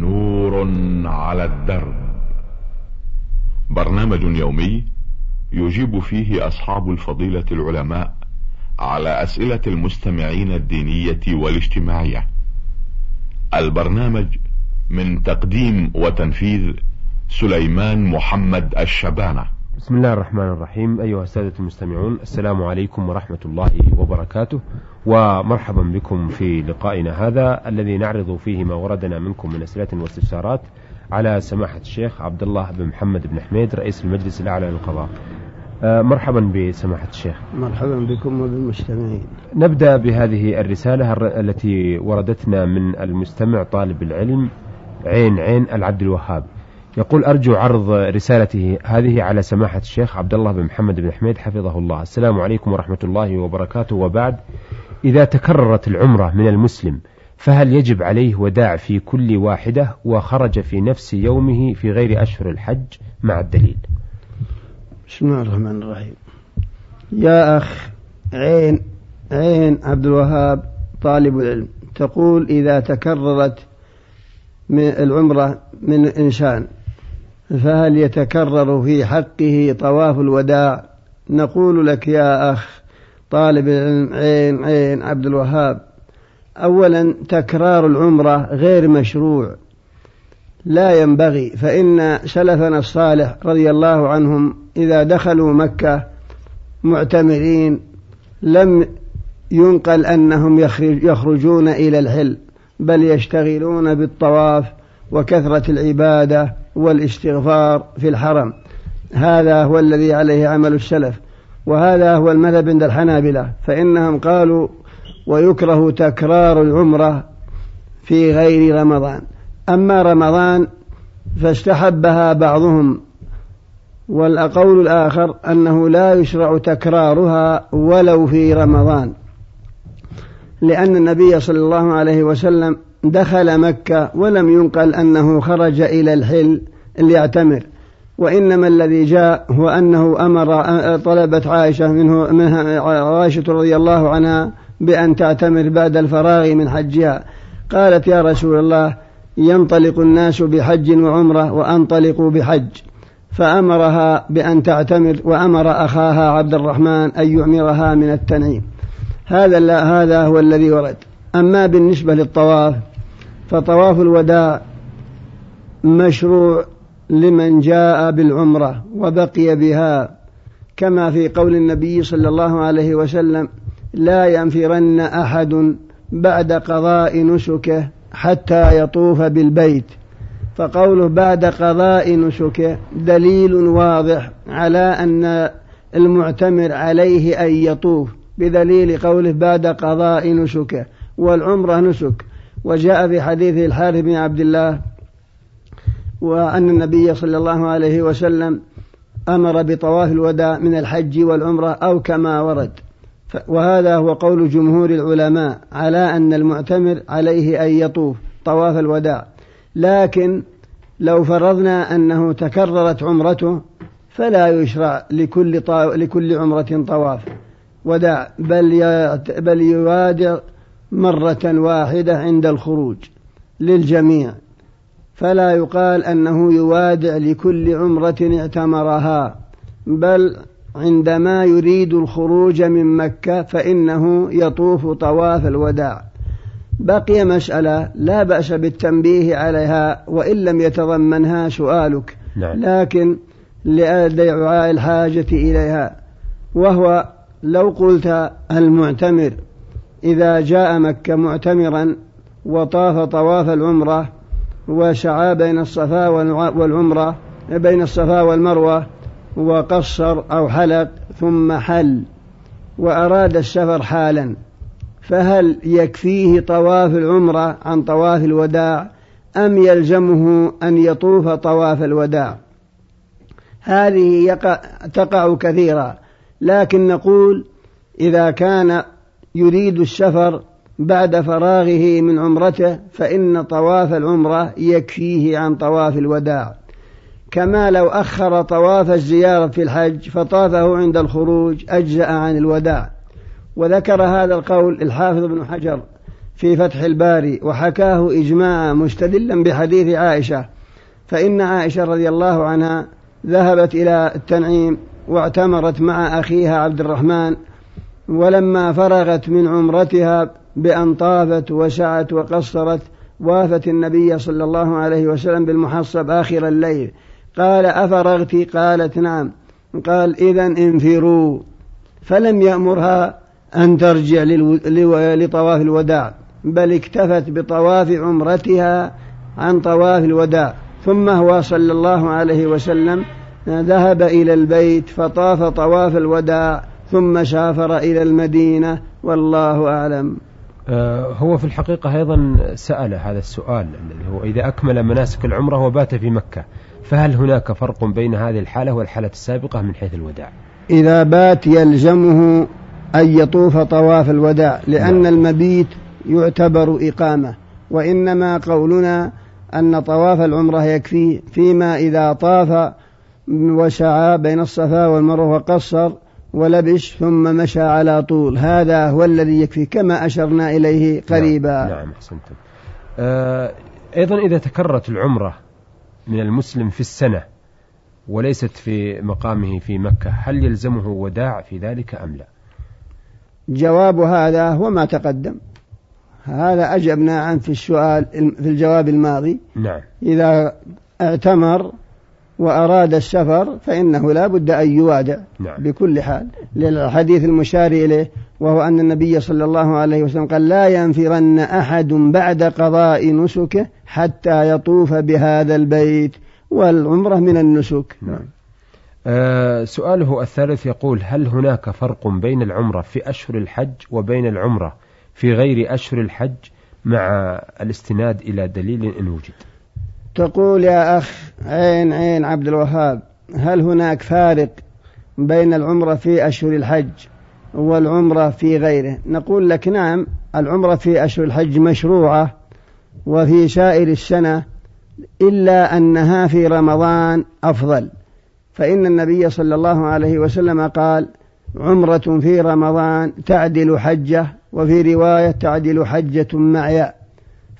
نور على الدرب. برنامج يومي يجيب فيه أصحاب الفضيلة العلماء على أسئلة المستمعين الدينية والاجتماعية. البرنامج من تقديم وتنفيذ سليمان محمد الشبانة. بسم الله الرحمن الرحيم. أيها السادة المستمعون السلام عليكم ورحمة الله وبركاته. ومرحبا بكم في لقائنا هذا الذي نعرض فيه ما وردنا منكم من أسئلة واستفسارات على سماحة الشيخ عبد الله بن محمد بن حميد رئيس المجلس الأعلى للقضاء. آه، مرحبا بسماحة الشيخ. مرحبا بكم وبالمستمعين نبدأ بهذه الرسالة التي وردتنا من المستمع طالب العلم عين عين العبد الوهاب. يقول أرجو عرض رسالته هذه على سماحة الشيخ عبد الله بن محمد بن حميد حفظه الله. السلام عليكم ورحمة الله وبركاته. وبعد إذا تكررت العمرة من المسلم فهل يجب عليه وداع في كل واحدة وخرج في نفس يومه في غير أشهر الحج مع الدليل؟ بسم الله الرحمن الرحيم. يا أخ عين عين عبد الوهاب طالب العلم تقول إذا تكررت من العمرة من إنسان فهل يتكرر في حقه طواف الوداع؟ نقول لك يا أخ طالب العلم عين عين عبد الوهاب أولا تكرار العمرة غير مشروع. لا ينبغي فإن سلفنا الصالح رضي الله عنهم إذا دخلوا مكة معتمرين لم ينقل أنهم يخرجون إلى الحل بل يشتغلون بالطواف وكثرة العبادة والاستغفار في الحرم. هذا هو الذي عليه عمل السلف وهذا هو المذهب عند الحنابلة فإنهم قالوا ويكره تكرار العمرة في غير رمضان. أما رمضان فاستحبها بعضهم والقول الآخر أنه لا يشرع تكرارها ولو في رمضان لأن النبي صلى الله عليه وسلم دخل مكة ولم ينقل أنه خرج إلى الحل ليعتمر. وإنما الذي جاء هو أنه أمر طلبت عائشة منه منها عائشة رضي الله عنها بأن تعتمر بعد الفراغ من حجها. قالت يا رسول الله ينطلق الناس بحج وعمرة وأنطلق بحج. فأمرها بأن تعتمر وأمر أخاها عبد الرحمن أن يعمرها من التنعيم. هذا هذا هو الذي ورد. أما بالنسبة للطواف فطواف الوداع مشروع لمن جاء بالعمرة وبقي بها كما في قول النبي صلى الله عليه وسلم لا ينفرن أحد بعد قضاء نسكه حتى يطوف بالبيت فقوله بعد قضاء نسكه دليل واضح على أن المعتمر عليه أن يطوف بدليل قوله بعد قضاء نسكه والعمرة نسك. وجاء في حديث الحارث بن عبد الله وأن النبي صلى الله عليه وسلم أمر بطواف الوداع من الحج والعمرة أو كما ورد. وهذا هو قول جمهور العلماء على أن المعتمر عليه أن يطوف طواف الوداع. لكن لو فرضنا أنه تكررت عمرته فلا يشرع لكل طا... لكل عمرة طواف. وداع بل يت... بل يوادع مرة واحدة عند الخروج للجميع فلا يقال أنه يوادع لكل عمرة اعتمرها بل عندما يريد الخروج من مكة فإنه يطوف طواف الوداع بقي مسألة لا بأس بالتنبيه عليها وإن لم يتضمنها سؤالك نعم. لكن لدعاء الحاجة إليها وهو لو قلت المعتمر إذا جاء مكة معتمرا وطاف طواف العمرة وسعى بين الصفا والعمرة بين الصفا والمروة وقصر أو حلق ثم حل وأراد السفر حالا فهل يكفيه طواف العمرة عن طواف الوداع أم يلزمه أن يطوف طواف الوداع؟ هذه يقع تقع كثيرا لكن نقول إذا كان يريد السفر بعد فراغه من عمرته فإن طواف العمرة يكفيه عن طواف الوداع. كما لو أخر طواف الزيارة في الحج فطافه عند الخروج أجزأ عن الوداع. وذكر هذا القول الحافظ ابن حجر في فتح الباري وحكاه إجماعا مستدلا بحديث عائشة. فإن عائشة رضي الله عنها ذهبت إلى التنعيم واعتمرت مع أخيها عبد الرحمن ولما فرغت من عمرتها بأن طافت وسعت وقصرت وافت النبي صلى الله عليه وسلم بالمحصب آخر الليل. قال أفرغت؟ قالت نعم. قال إذا انفروا. فلم يأمرها أن ترجع لطواف الوداع بل اكتفت بطواف عمرتها عن طواف الوداع. ثم هو صلى الله عليه وسلم ذهب إلى البيت فطاف طواف الوداع. ثم سافر إلى المدينة والله أعلم. آه، هو في الحقيقة أيضا سأل هذا السؤال الذي هو إذا أكمل مناسك العمرة وبات في مكة فهل هناك فرق بين هذه الحالة والحالة السابقة من حيث الوداع؟ إذا بات يلزمه أن يطوف طواف الوداع لأن نعم. المبيت يعتبر إقامة. وإنما قولنا أن طواف العمرة يكفي فيما إذا طاف وسعى بين الصفا والمروة وقصر ولبش ثم مشى على طول. هذا هو الذي يكفي كما أشرنا إليه نعم، قريبا. نعم, نعم أحسنتم. آه أيضا إذا تكررت العمرة من المسلم في السنة وليست في مقامه في مكة هل يلزمه وداع في ذلك أم لا؟ جواب هذا هو ما تقدم. هذا أجبنا عنه في السؤال في الجواب الماضي. نعم. إذا اعتمر وأراد السفر فإنه لا بد أن يوادع نعم. بكل حال للحديث المشار إليه وهو أن النبي صلى الله عليه وسلم قال لا ينفرن أحد بعد قضاء نسكه حتى يطوف بهذا البيت والعمرة من النسك نعم. آه سؤاله الثالث يقول هل هناك فرق بين العمرة في أشهر الحج وبين العمرة في غير أشهر الحج مع الاستناد إلى دليل إن وجد تقول يا أخ عين عين عبد الوهاب هل هناك فارق بين العمرة في أشهر الحج والعمرة في غيره؟ نقول لك نعم العمرة في أشهر الحج مشروعة وفي سائر السنة إلا أنها في رمضان أفضل. فإن النبي صلى الله عليه وسلم قال عمرة في رمضان تعدل حجة وفي رواية تعدل حجة معي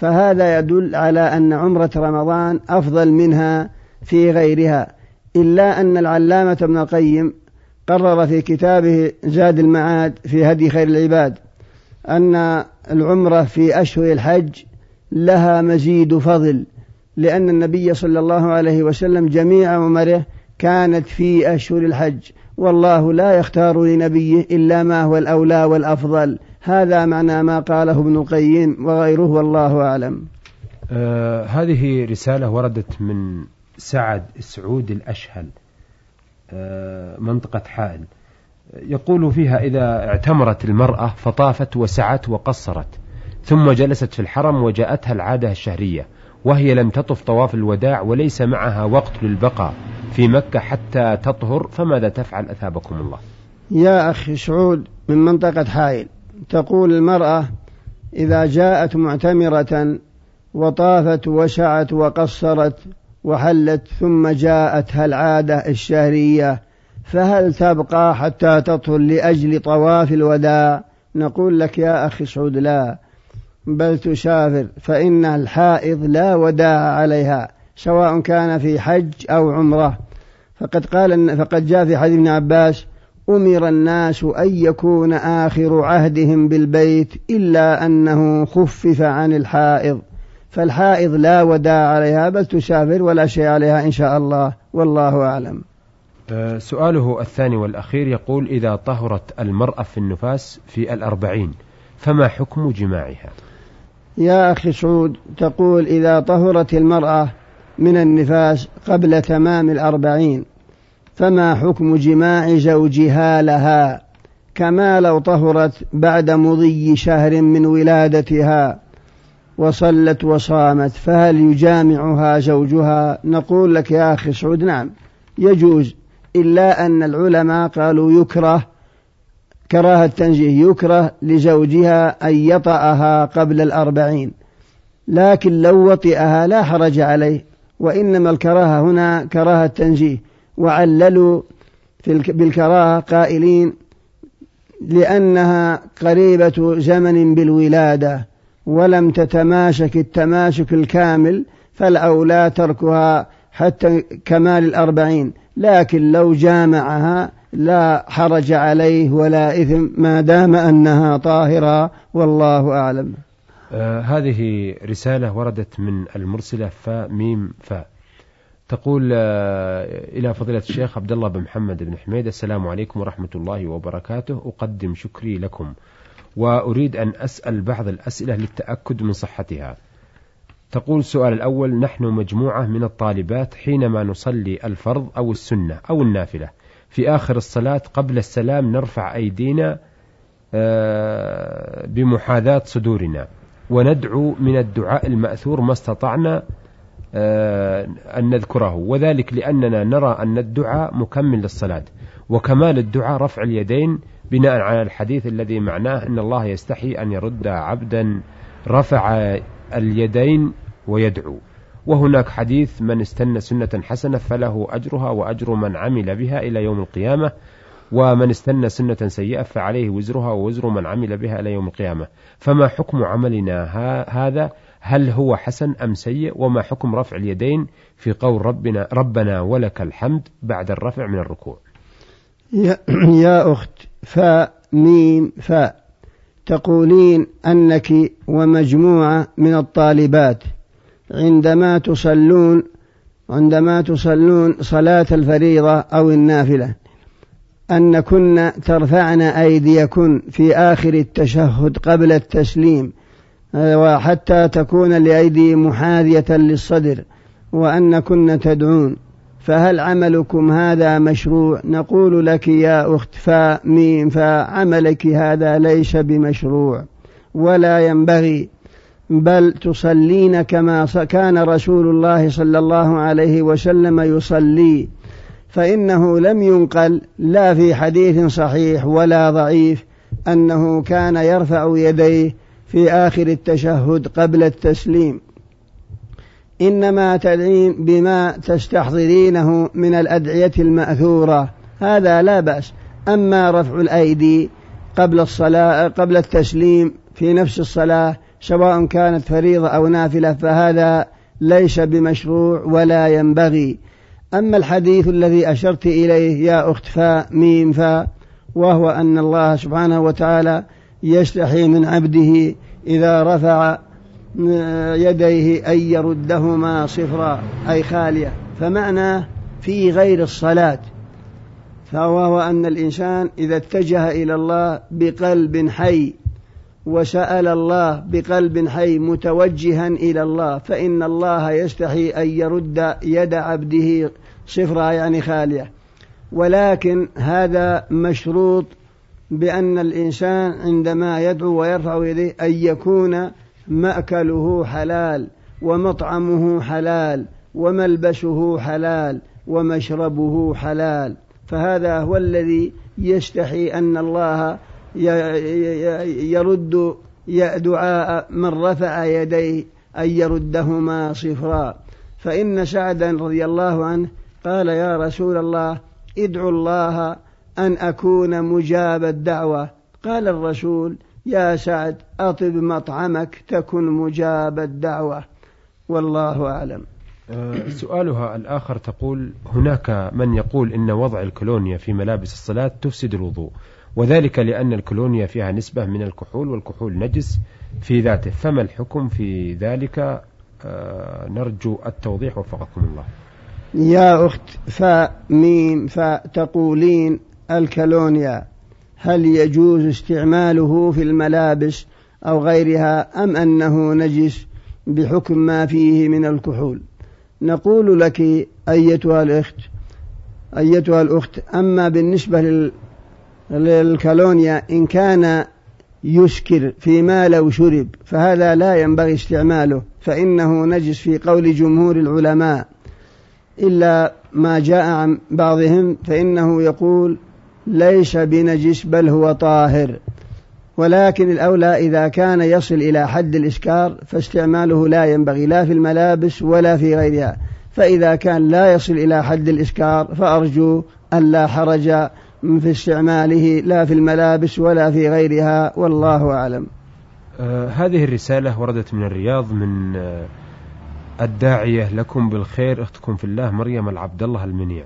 فهذا يدل على أن عمرة رمضان أفضل منها في غيرها إلا أن العلامة ابن القيم قرر في كتابه زاد المعاد في هدي خير العباد أن العمرة في أشهر الحج لها مزيد فضل لأن النبي صلى الله عليه وسلم جميع عمره كانت في أشهر الحج والله لا يختار لنبيه إلا ما هو الأولى والأفضل. هذا معنى ما قاله ابن القيم وغيره والله أعلم. آه هذه رسالة وردت من سعد سعود الأشهل آه منطقة حائل. يقول فيها إذا اعتمرت المرأة فطافت وسعت وقصرت ثم جلست في الحرم وجاءتها العادة الشهرية وهي لم تطف طواف الوداع وليس معها وقت للبقاء في مكة حتى تطهر فماذا تفعل أثابكم الله؟ يا أخي سعود من منطقة حائل تقول المرأة إذا جاءت معتمرة وطافت وشعت وقصرت وحلت ثم جاءتها العادة الشهرية فهل تبقى حتى تطهر لأجل طواف الوداع؟ نقول لك يا أخي سعود لا بل تسافر فإن الحائض لا وداع عليها سواء كان في حج أو عمرة. فقد قال فقد جاء في حديث ابن عباس أمر الناس أن يكون آخر عهدهم بالبيت إلا أنه خفف عن الحائض. فالحائض لا وداع عليها بل تسافر ولا شيء عليها إن شاء الله. والله أعلم. أه، سؤاله الثاني والأخير يقول إذا طهرت المرأة في النفاس في الأربعين فما حكم جماعها؟ يا أخي سعود تقول إذا طهرت المرأة من النفاس قبل تمام الأربعين فما حكم جماع زوجها لها كما لو طهرت بعد مضي شهر من ولادتها وصلت وصامت فهل يجامعها زوجها؟ نقول لك يا أخي سعود نعم. يجوز إلا أن العلماء قالوا يكره كراهة تنزيه يكره لزوجها أن يطأها قبل الأربعين. لكن لو وطئها لا حرج عليه وإنما الكراهة هنا كراهة تنزيه وعللوا بالكراهة قائلين لأنها قريبة زمن بالولادة ولم تتماشك التماسك الكامل فالأولى تركها حتى كمال الأربعين. لكن لو جامعها لا حرج عليه ولا إثم ما دام أنها طاهرة والله أعلم. آه هذه رسالة وردت من المرسلة فا ميم فا. تقول آه إلى فضيلة الشيخ عبد الله بن محمد بن حميد السلام عليكم ورحمة الله وبركاته. أقدم شكري لكم وأريد أن أسأل بعض الأسئلة للتأكد من صحتها. تقول السؤال الأول نحن مجموعة من الطالبات حينما نصلي الفرض أو السنة أو النافلة في آخر الصلاة قبل السلام نرفع أيدينا آه، بمحاذاة صدورنا وندعو من الدعاء المأثور ما استطعنا أن نذكره. وذلك لأننا نرى أن الدعاء مكمل للصلاة وكمال الدعاء رفع اليدين بناء على الحديث الذي معناه أن الله يستحي أن يرد عبدا رفع اليدين ويدعو. وهناك حديث من استنى سنة حسنة فله أجرها وأجر من عمل بها إلى يوم القيامة ومن استنى سنة سيئة فعليه وزرها ووزر من عمل بها إلى يوم القيامة. فما حكم عملنا هذا؟ هل هو حسن أم سيء وما حكم رفع اليدين في قول ربنا ربنا ولك الحمد بعد الرفع من الركوع؟ يا, يا أخت فاء ميم فاء تقولين أنك ومجموعة من الطالبات عندما تصلون عندما تصلون صلاة الفريضة أو النافلة أن كن ترفعن أيديكن في آخر التشهد قبل التسليم وحتى تكون الأيدي محاذية للصدر وأن كن تدعون. فهل عملكم هذا مشروع؟ نقول لك يا أخت فا ميم فعملك هذا ليس بمشروع ولا ينبغي بل تصلين كما كان رسول الله صلى الله عليه وسلم يصلي. فإنه لم ينقل لا في حديث صحيح ولا ضعيف أنه كان يرفع يديه في آخر التشهد قبل التسليم. إنما تدعين بما تستحضرينه من الأدعية المأثورة. هذا لا بأس. أما رفع الأيدي قبل الصلاة قبل التسليم في نفس الصلاة سواء كانت فريضة أو نافلة فهذا ليس بمشروع ولا ينبغي. أما الحديث الذي أشرت إليه يا أخت فاء ميم فاء وهو أن الله سبحانه وتعالى يستحي من عبده إذا رفع يديه أن يردهما صفرا أي خالية. فمعناه في غير الصلاة فهو أن الإنسان إذا اتجه إلى الله بقلب حي وسأل الله بقلب حي متوجها إلى الله فإن الله يستحي أن يرد يد عبده صفرا يعني خالية. ولكن هذا مشروط بأن الإنسان عندما يدعو ويرفع يديه أن يكون مأكله حلال ومطعمه حلال وملبسه حلال ومشربه حلال. فهذا هو الذي يستحي أن الله يرد دعاء من رفع يديه أن يردهما صفرا. فإن سعدا رضي الله عنه قال يا رسول الله ادعو الله أن أكون مجاب الدعوة. قال الرسول يا سعد أطب مطعمك تكن مجاب الدعوة. والله أعلم. آه، سؤالها الآخر تقول هناك من يقول إن وضع الكولونيا في ملابس الصلاة تفسد الوضوء وذلك لأن الكولونيا فيها نسبة من الكحول والكحول نجس في ذاته فما الحكم في ذلك؟ آه، نرجو التوضيح وفقكم الله. يا أخت فاء ميم فاء تقولين الكالونيا هل يجوز استعماله في الملابس أو غيرها أم أنه نجس بحكم ما فيه من الكحول؟ نقول لك أيتها الأخت أيتها الأخت أما بالنسبة للكالونيا إن كان يسكر فيما لو شرب فهذا لا ينبغي استعماله فإنه نجس في قول جمهور العلماء. إلا ما جاء عن بعضهم فإنه يقول ليس بنجس بل هو طاهر. ولكن الأولى إذا كان يصل إلى حد الإسكار فاستعماله لا ينبغي لا في الملابس ولا في غيرها. فإذا كان لا يصل إلى حد الإسكار فأرجو أن لا حرج في استعماله لا في الملابس ولا في غيرها. والله أعلم. آه هذه الرسالة وردت من الرياض من آه الداعية لكم بالخير أختكم في الله مريم العبد الله المنيع.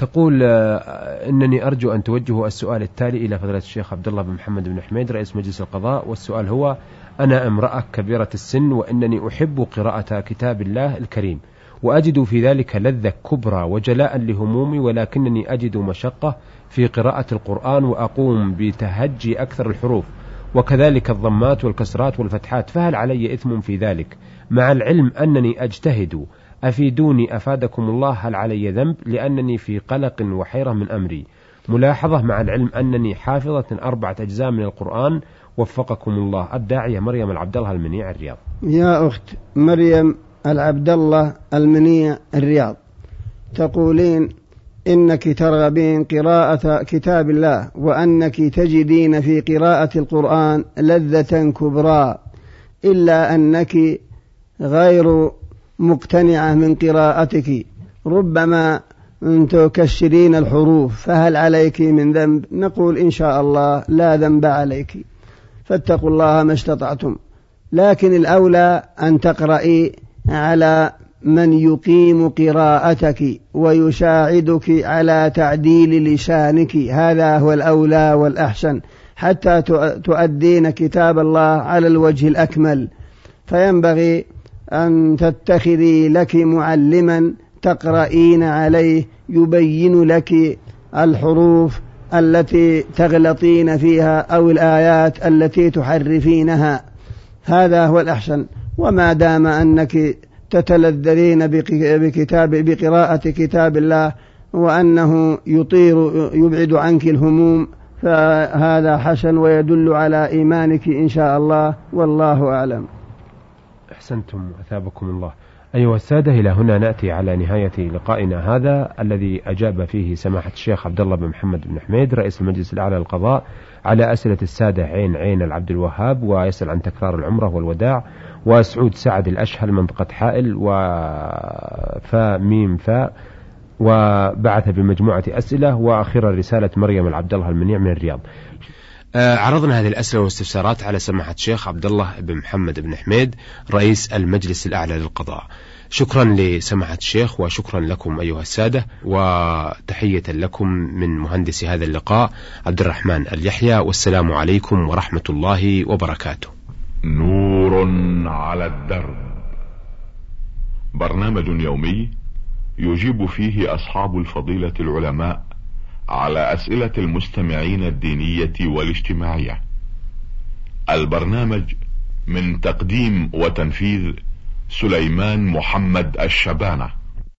تقول آه إنني أرجو أن توجهوا السؤال التالي إلى فضيلة الشيخ عبد الله بن محمد بن حميد رئيس مجلس القضاء. والسؤال هو أنا امرأة كبيرة السن وإنني أحب قراءة كتاب الله الكريم وأجد في ذلك لذة كبرى وجلاء لهمومي ولكنني أجد مشقة في قراءة القرآن وأقوم بتهجي أكثر الحروف وكذلك الضمات والكسرات والفتحات. فهل علي إثم في ذلك؟ مع العلم أنني أجتهد أفيدوني أفادكم الله هل علي ذنب لأنني في قلق وحيرة من أمري. ملاحظة مع العلم أنني حافظة أربعة أجزاء من القرآن. وفقكم الله. الداعية مريم العبد الله المنيع الرياض. يا أخت مريم العبد الله المنيع الرياض. تقولين إنك ترغبين قراءة كتاب الله وأنك تجدين في قراءة القرآن لذة كبرى. إلا أنك غير مقتنعة من قراءتك. ربما تكشرين الحروف فهل عليك من ذنب؟ نقول إن شاء الله لا ذنب عليك. فاتقوا الله ما استطعتم. لكن الأولى أن تقرأي على من يقيم قراءتك ويساعدك على تعديل لسانك. هذا هو الأولى والأحسن. حتى تؤدين كتاب الله على الوجه الأكمل. فينبغي أن تتخذي لك معلما تقرأين عليه يبين لك الحروف التي تغلطين فيها أو الآيات التي تحرفينها. هذا هو الأحسن. وما دام أنك تتلذذين بكتاب بقراءة كتاب الله وأنه يطير يبعد عنك الهموم فهذا حسن ويدل على إيمانك إن شاء الله. والله أعلم. أحسنتم أثابكم الله. أيها السادة إلى هنا نأتي على نهاية لقائنا هذا الذي أجاب فيه سماحة الشيخ عبد الله بن محمد بن حميد رئيس المجلس الأعلى للقضاء على أسئلة السادة عين عين العبد الوهاب ويسأل عن تكرار العمرة والوداع وسعود سعد الأشهل منطقة حائل وفا ميم فاء وبعث بمجموعة أسئلة وأخيرا رسالة مريم العبد الله المنيع من الرياض. عرضنا هذه الأسئلة والاستفسارات على سماحة الشيخ عبد الله بن محمد بن حميد رئيس المجلس الأعلى للقضاء. شكرا لسماحة الشيخ وشكرا لكم أيها السادة وتحية لكم من مهندس هذا اللقاء عبد الرحمن اليحيى والسلام عليكم ورحمة الله وبركاته. نور على الدرب. برنامج يومي يجيب فيه أصحاب الفضيلة العلماء على أسئلة المستمعين الدينية والاجتماعية. البرنامج من تقديم وتنفيذ سليمان محمد الشبانة.